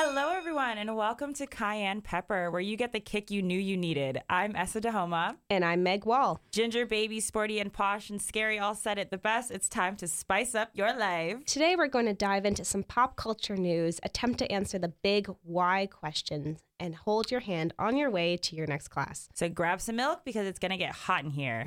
Hello, everyone, and welcome to Cayenne Pepper, where you get the kick you knew you needed. I'm Eyssa Dahoma. And I'm Meg Wall. Ginger, baby, sporty, and posh, and scary all said it the best. It's time to spice up your life. Today, we're going to dive into some pop culture news, attempt to answer the big why questions, and hold your hand on your way to your next class. So grab some milk because it's going to get hot in here.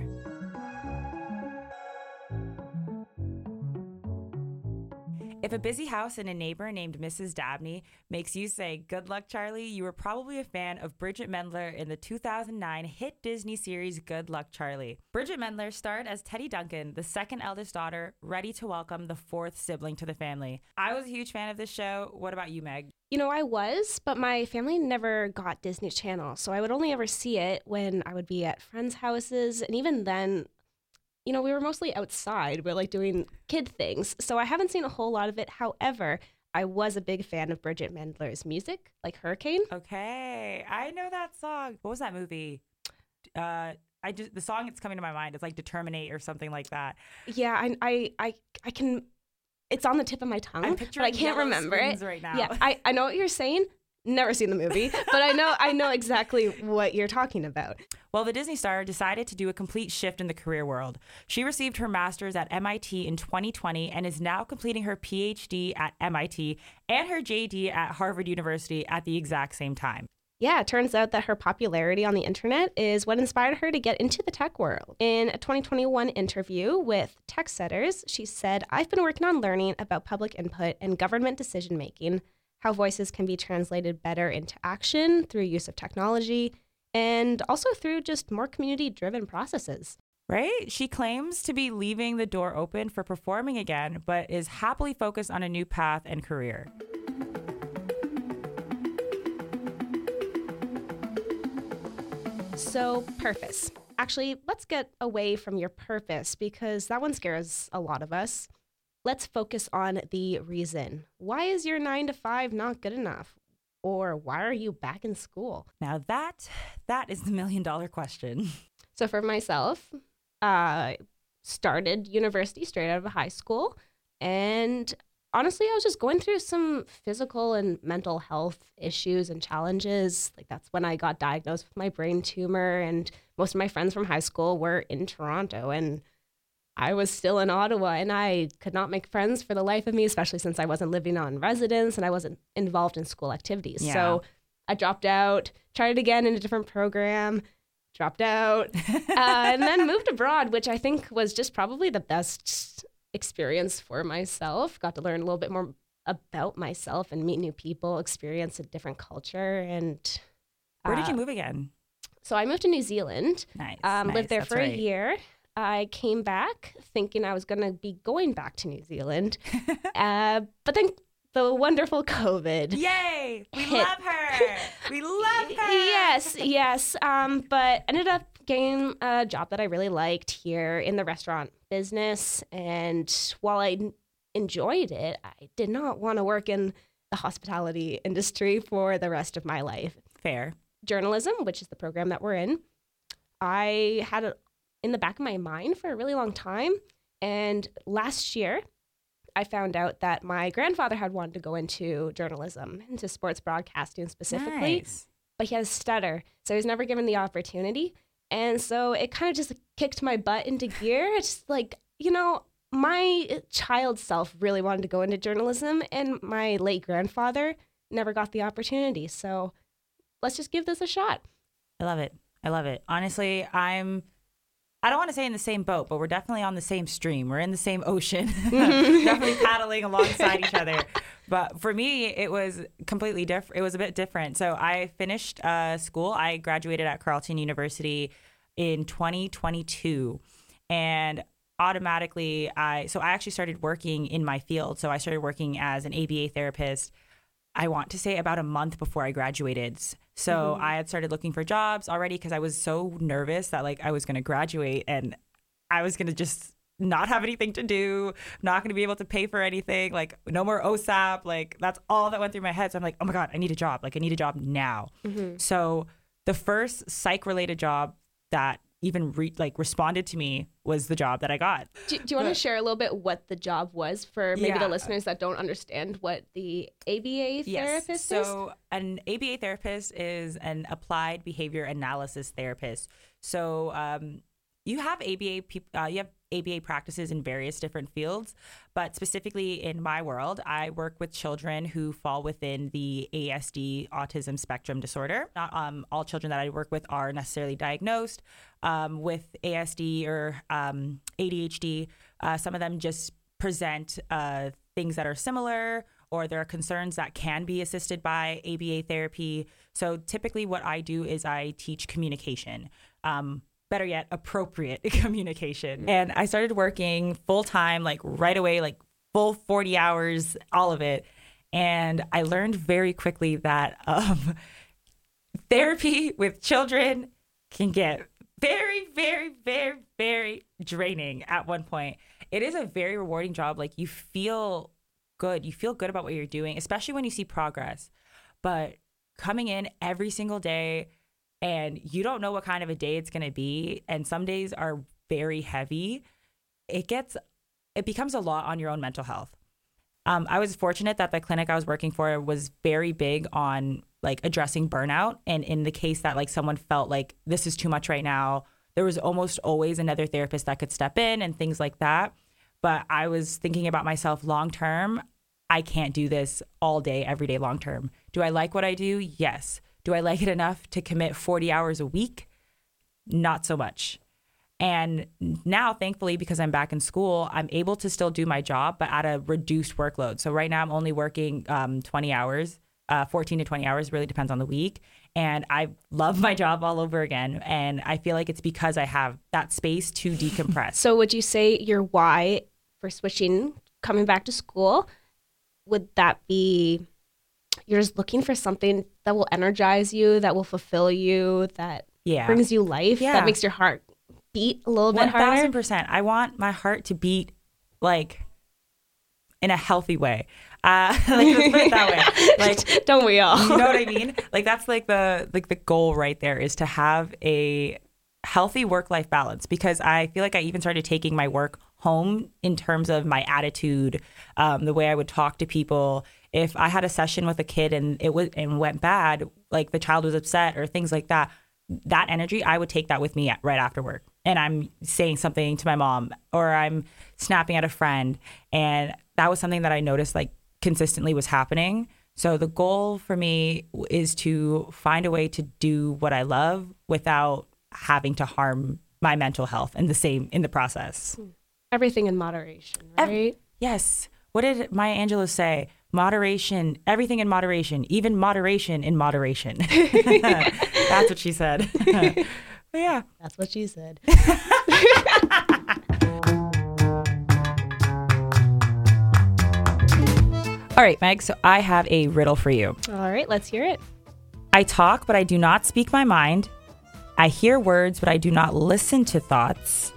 If a busy house and a neighbor named Mrs. Dabney makes you say, Good luck, Charlie, you were probably a fan of Bridgit Mendler in the 2009 hit Disney series Good Luck, Charlie. Bridgit Mendler starred as Teddy Duncan, the second eldest daughter, ready to welcome the fourth sibling to the family. I was a huge fan of this show. What about you, Meg? You know, I was, but my family never got Disney Channel, so I would only ever see it when I would be at friends' houses, and even then, you know, we were mostly outside. We are like doing kid things. So I haven't seen a whole lot of it. However, I was a big fan of Bridgit Mendler's music, like Hurricane. Okay. I know that song. What was that movie? Uh, I just the song that's coming to my mind is like Determinate or something like that. Yeah, I I I, I can it's on the tip of my tongue, I'm but I can't remember it right now. Yeah, I, I know what you're saying. Never seen the movie, but I know I know exactly what you're talking about. Well, the Disney star decided to do a complete shift in the career world. She received her master's at MIT in 2020 and is now completing her PhD at MIT and her JD at Harvard University at the exact same time. Yeah, it turns out that her popularity on the internet is what inspired her to get into the tech world. In a 2021 interview with TechSetters, she said, I've been working on learning about public input and government decision making how voices can be translated better into action through use of technology, and also through just more community driven processes. Right? She claims to be leaving the door open for performing again, but is happily focused on a new path and career. So, purpose. Actually, let's get away from your purpose because that one scares a lot of us let's focus on the reason. Why is your nine to five not good enough? Or why are you back in school? Now that that is the million dollar question. So for myself, I uh, started university straight out of high school, and honestly, I was just going through some physical and mental health issues and challenges. Like that's when I got diagnosed with my brain tumor, and most of my friends from high school were in Toronto, and I was still in Ottawa and I could not make friends for the life of me, especially since I wasn't living on residence and I wasn't involved in school activities. Yeah. So I dropped out, tried it again in a different program, dropped out, uh, and then moved abroad, which I think was just probably the best experience for myself. Got to learn a little bit more about myself and meet new people, experience a different culture. And uh, where did you uh, move again? So I moved to New Zealand. Nice. Um, nice. Lived there for right. a year. I came back thinking I was going to be going back to New Zealand. uh, but then the wonderful COVID. Yay! We hit. love her. We love her. yes, yes. Um, but ended up getting a job that I really liked here in the restaurant business. And while I enjoyed it, I did not want to work in the hospitality industry for the rest of my life. Fair. Journalism, which is the program that we're in. I had a, in the back of my mind for a really long time. And last year, I found out that my grandfather had wanted to go into journalism, into sports broadcasting specifically, nice. but he has stutter, so he's never given the opportunity. And so it kind of just kicked my butt into gear. It's like, you know, my child self really wanted to go into journalism, and my late grandfather never got the opportunity. So let's just give this a shot. I love it. I love it. Honestly, I'm I don't want to say in the same boat, but we're definitely on the same stream. We're in the same ocean, definitely paddling alongside each other. But for me, it was completely different. It was a bit different. So I finished uh, school. I graduated at Carleton University in 2022, and automatically I so I actually started working in my field. So I started working as an ABA therapist. I want to say about a month before I graduated. So mm-hmm. I had started looking for jobs already because I was so nervous that like I was going to graduate and I was going to just not have anything to do, not going to be able to pay for anything, like no more OSAP. Like that's all that went through my head. So I'm like, oh my God, I need a job. Like I need a job now. Mm-hmm. So the first psych related job that even re- like responded to me was the job that I got. Do, do you want to share a little bit what the job was for maybe Yeah. the listeners that don't understand what the ABA therapist is? So, an ABA therapist is an applied behavior analysis therapist. So, um, you have ABA uh, you have ABA practices in various different fields, but specifically in my world, I work with children who fall within the ASD autism spectrum disorder. Not um, all children that I work with are necessarily diagnosed um, with ASD or um, ADHD. Uh, some of them just present uh, things that are similar or there are concerns that can be assisted by ABA therapy. So typically, what I do is I teach communication. Um, better yet, appropriate communication. And I started working full time, like right away, like full 40 hours, all of it. And I learned very quickly that um, therapy with children can get very, very, very, very draining at one point. It is a very rewarding job. Like you feel good. You feel good about what you're doing, especially when you see progress. But coming in every single day and you don't know what kind of a day it's going to be, and some days are very heavy, it gets, it becomes a lot on your own mental health. Um, I was fortunate that the clinic I was working for was very big on like addressing burnout. And in the case that like someone felt like this is too much right now, there was almost always another therapist that could step in and things like that. But I was thinking about myself long term. I can't do this all day, every day, long term. Do I like what I do? Yes. Do I like it enough to commit 40 hours a week? Not so much. And now, thankfully, because I'm back in school, I'm able to still do my job, but at a reduced workload. So right now, I'm only working um, 20 hours, uh, 14 to 20 hours, really depends on the week. And I love my job all over again. And I feel like it's because I have that space to decompress. So would you say your why for switching, coming back to school, would that be you're just looking for something that will energize you, that will fulfill you, that yeah. brings you life, Yeah. that makes your heart beat a little bit harder? thousand percent. I want my heart to beat like in a healthy way. Uh, like let's put it that way. Like don't we all? you know what I mean? Like that's like the like the goal right there is to have a healthy work life balance because I feel like I even started taking my work home in terms of my attitude, um, the way I would talk to people. If I had a session with a kid and it was and went bad, like the child was upset or things like that, that energy I would take that with me right after work. And I'm saying something to my mom or I'm snapping at a friend, and that was something that I noticed like consistently was happening. So the goal for me is to find a way to do what I love without having to harm my mental health in the same in the process. Hmm. Everything in moderation, right? Yes. What did Maya Angelou say? Moderation, everything in moderation, even moderation in moderation. That's what she said. yeah. That's what she said. All right, Meg. So I have a riddle for you. All right, let's hear it. I talk, but I do not speak my mind. I hear words, but I do not listen to thoughts.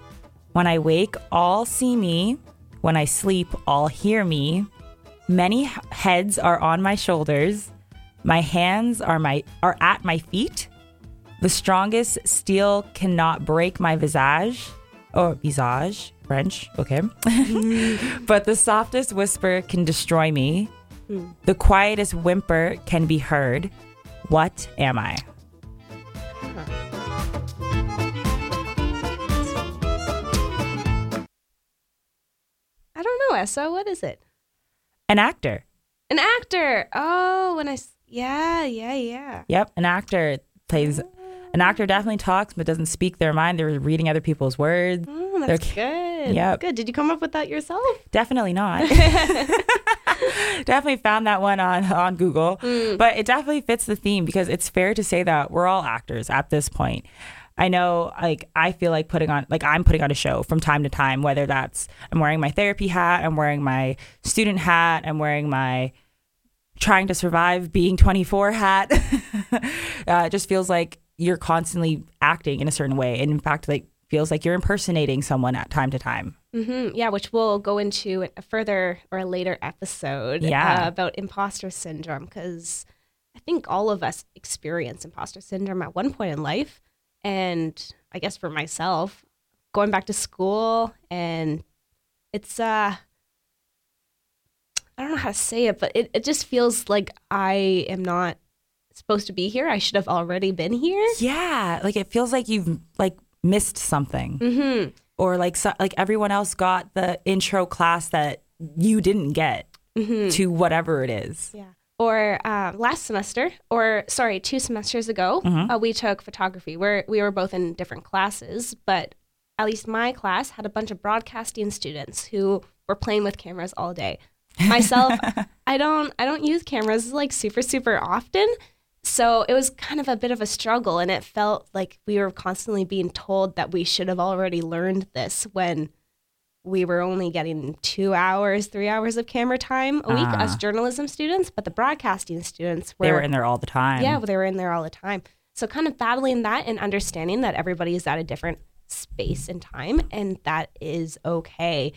When I wake, all see me. When I sleep, all hear me. Many heads are on my shoulders. My hands are my are at my feet. The strongest steel cannot break my visage or visage, French, okay. but the softest whisper can destroy me. Hmm. The quietest whimper can be heard. What am I? I don't know, Eyssa. What is it? An actor. An actor. Oh, when I Yeah, yeah, yeah. Yep, an actor plays. An oh. actor definitely talks but doesn't speak their mind. They're reading other people's words. Oh, that's They're- good. Yep. Good. Did you come up with that yourself? Definitely not. definitely found that one on on Google, mm. but it definitely fits the theme because it's fair to say that we're all actors at this point. I know, like, I feel like putting on, like, I'm putting on a show from time to time, whether that's I'm wearing my therapy hat, I'm wearing my student hat, I'm wearing my trying to survive being 24 hat. uh, it just feels like you're constantly acting in a certain way. And in fact, like, feels like you're impersonating someone at time to time. hmm Yeah, which we'll go into a further or a later episode Yeah. uh, about imposter syndrome because I think all of us experience imposter syndrome at one point in life. And I guess for myself, going back to school and it's uh I don't know how to say it, but it, it just feels like I am not supposed to be here. I should have already been here. Yeah, like it feels like you've like missed something, Mm-hmm. or like so, like everyone else got the intro class that you didn't get Mm-hmm. to whatever it is. Yeah. Or uh, last semester, or sorry, two semesters ago, Mhm. uh, we took photography. Where we were both in different classes, but at least my class had a bunch of broadcasting students who were playing with cameras all day. Myself, I don't, I don't use cameras like super, super often. So it was kind of a bit of a struggle, and it felt like we were constantly being told that we should have already learned this when we were only getting two hours, three hours of camera time a week as Ah. journalism students, but the broadcasting students were, they were in there all the time. yeah, they were in there all the time. So kind of battling that and understanding that everybody is at a different space and time, and that is okay.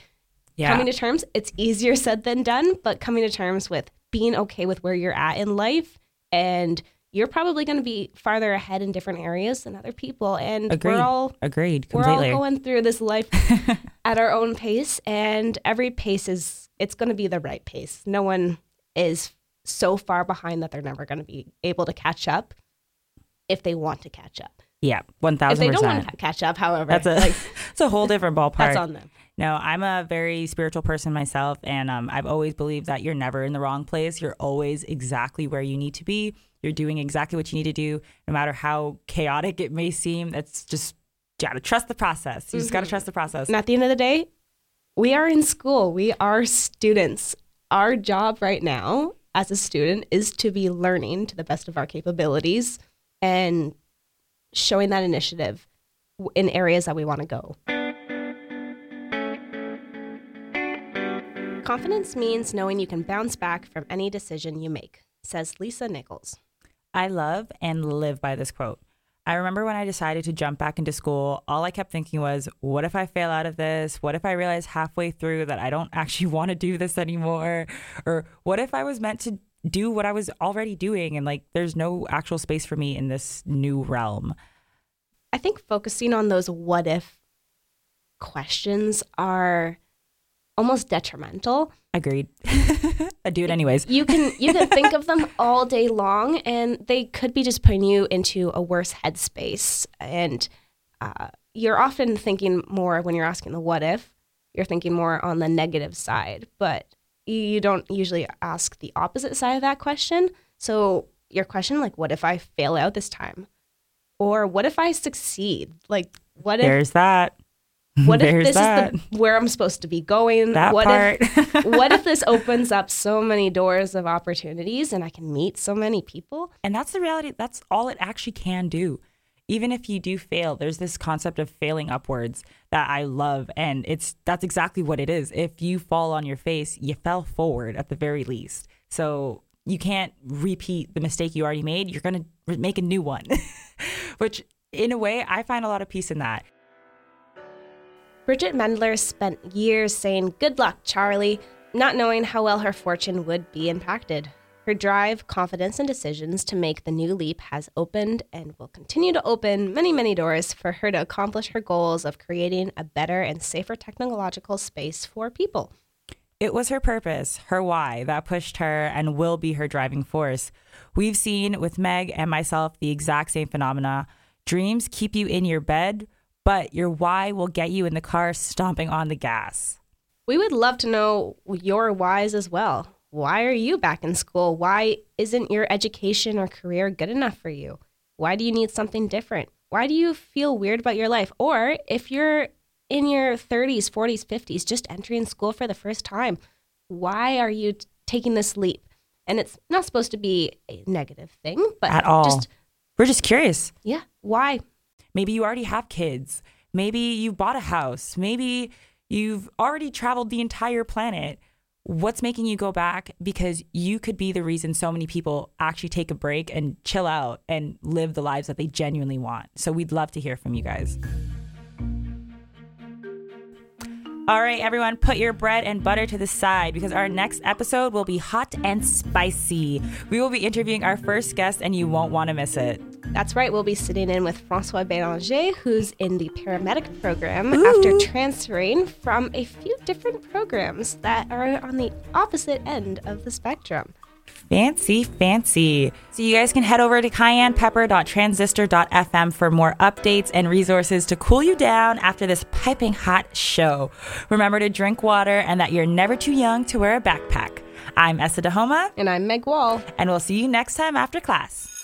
yeah. Coming to terms, it's easier said than done, but coming to terms with being okay with where you're at in life and you're probably going to be farther ahead in different areas than other people and Agreed. we're all Agreed we're all going through this life at our own pace and every pace is it's going to be the right pace. No one is so far behind that they're never going to be able to catch up if they want to catch up. Yeah, one if thousand they don't want to catch up however That's a like it's a whole different ballpark. that's on them No, I'm a very spiritual person myself, and um, I've always believed that you're never in the wrong place. You're always exactly where you need to be. You're doing exactly what you need to do, no matter how chaotic it may seem. That's just you gotta trust the process. You just gotta Mhm. trust the process. and at the end of the day we are in school we are students our job right now as a student is to be learning to the best of our capabilities and showing that initiative in areas that we want to go. Confidence means knowing you can bounce back from any decision you make, says Lisa Nichols. I love and live by this quote. I remember when I decided to jump back into school, all I kept thinking was, what if I fail out of this? What if I realize halfway through that I don't actually want to do this anymore? Or what if I was meant to do what I was already doing and like there's no actual space for me in this new realm? I think focusing on those what if questions are almost detrimental. Agreed. I do it anyways. You can you can think of them all day long, and they could be just putting you into a worse headspace. And uh, you're often thinking more when you're asking the what if. You're thinking more on the negative side, but you- you don't usually ask the opposite side of that question. So your question, like, what if I fail out this time, or what if I succeed? Like, what if There's that. What if There's this that. is the, where I'm supposed to be going? that what part. if what if this opens up so many doors of opportunities and I can meet so many people? And that's the reality. That's all it actually can do. Even if you do fail, there's this concept of failing upwards that I love. And it's that's exactly what it is. If you fall on your face, you fell forward at the very least. So you can't repeat the mistake you already made. You're going to make a new one, which in a way, I find a lot of peace in that. Bridgit Mendler spent years saying, Good luck, Charlie, not knowing how well her fortune would be impacted. Her drive, confidence, and decisions to make the new leap has opened and will continue to open many, many doors for her to accomplish her goals of creating a better and safer technological space for people. It was her purpose, her why, that pushed her and will be her driving force. We've seen with Meg and myself the exact same phenomena. Dreams keep you in your bed, but your why will get you in the car stomping on the gas. We would love to know your whys as well. Why are you back in school? Why isn't your education or career good enough for you? Why do you need something different? Why do you feel weird about your life? Or if you're in your 30s, 40s, 50s, just entering school for the first time, why are you t- taking this leap? And it's not supposed to be a negative thing, but At all. just, We're just curious. yeah, why? Maybe you already have kids. Maybe you bought a house. Maybe you've already traveled the entire planet. What's making you go back? Because you could be the reason so many people actually take a break and chill out and live the lives that they genuinely want. So we'd love to hear from you guys. All right, everyone, put your bread and butter to the side because our next episode will be hot and spicy. We will be interviewing our first guest, and you won't want to miss it. That's right. We'll be sitting in with Francois Bélanger, who's in the paramedic program after transferring from a few different programs that are on the opposite end of the spectrum. Fancy, fancy. So you guys can head over to cayennepepper.transistor.fm for more updates and resources to cool you down after this piping hot show. Remember to drink water and that you're never too young to wear a backpack. I'm Eyssa Dahoma. And I'm Meg Wall. And we'll see you next time after class.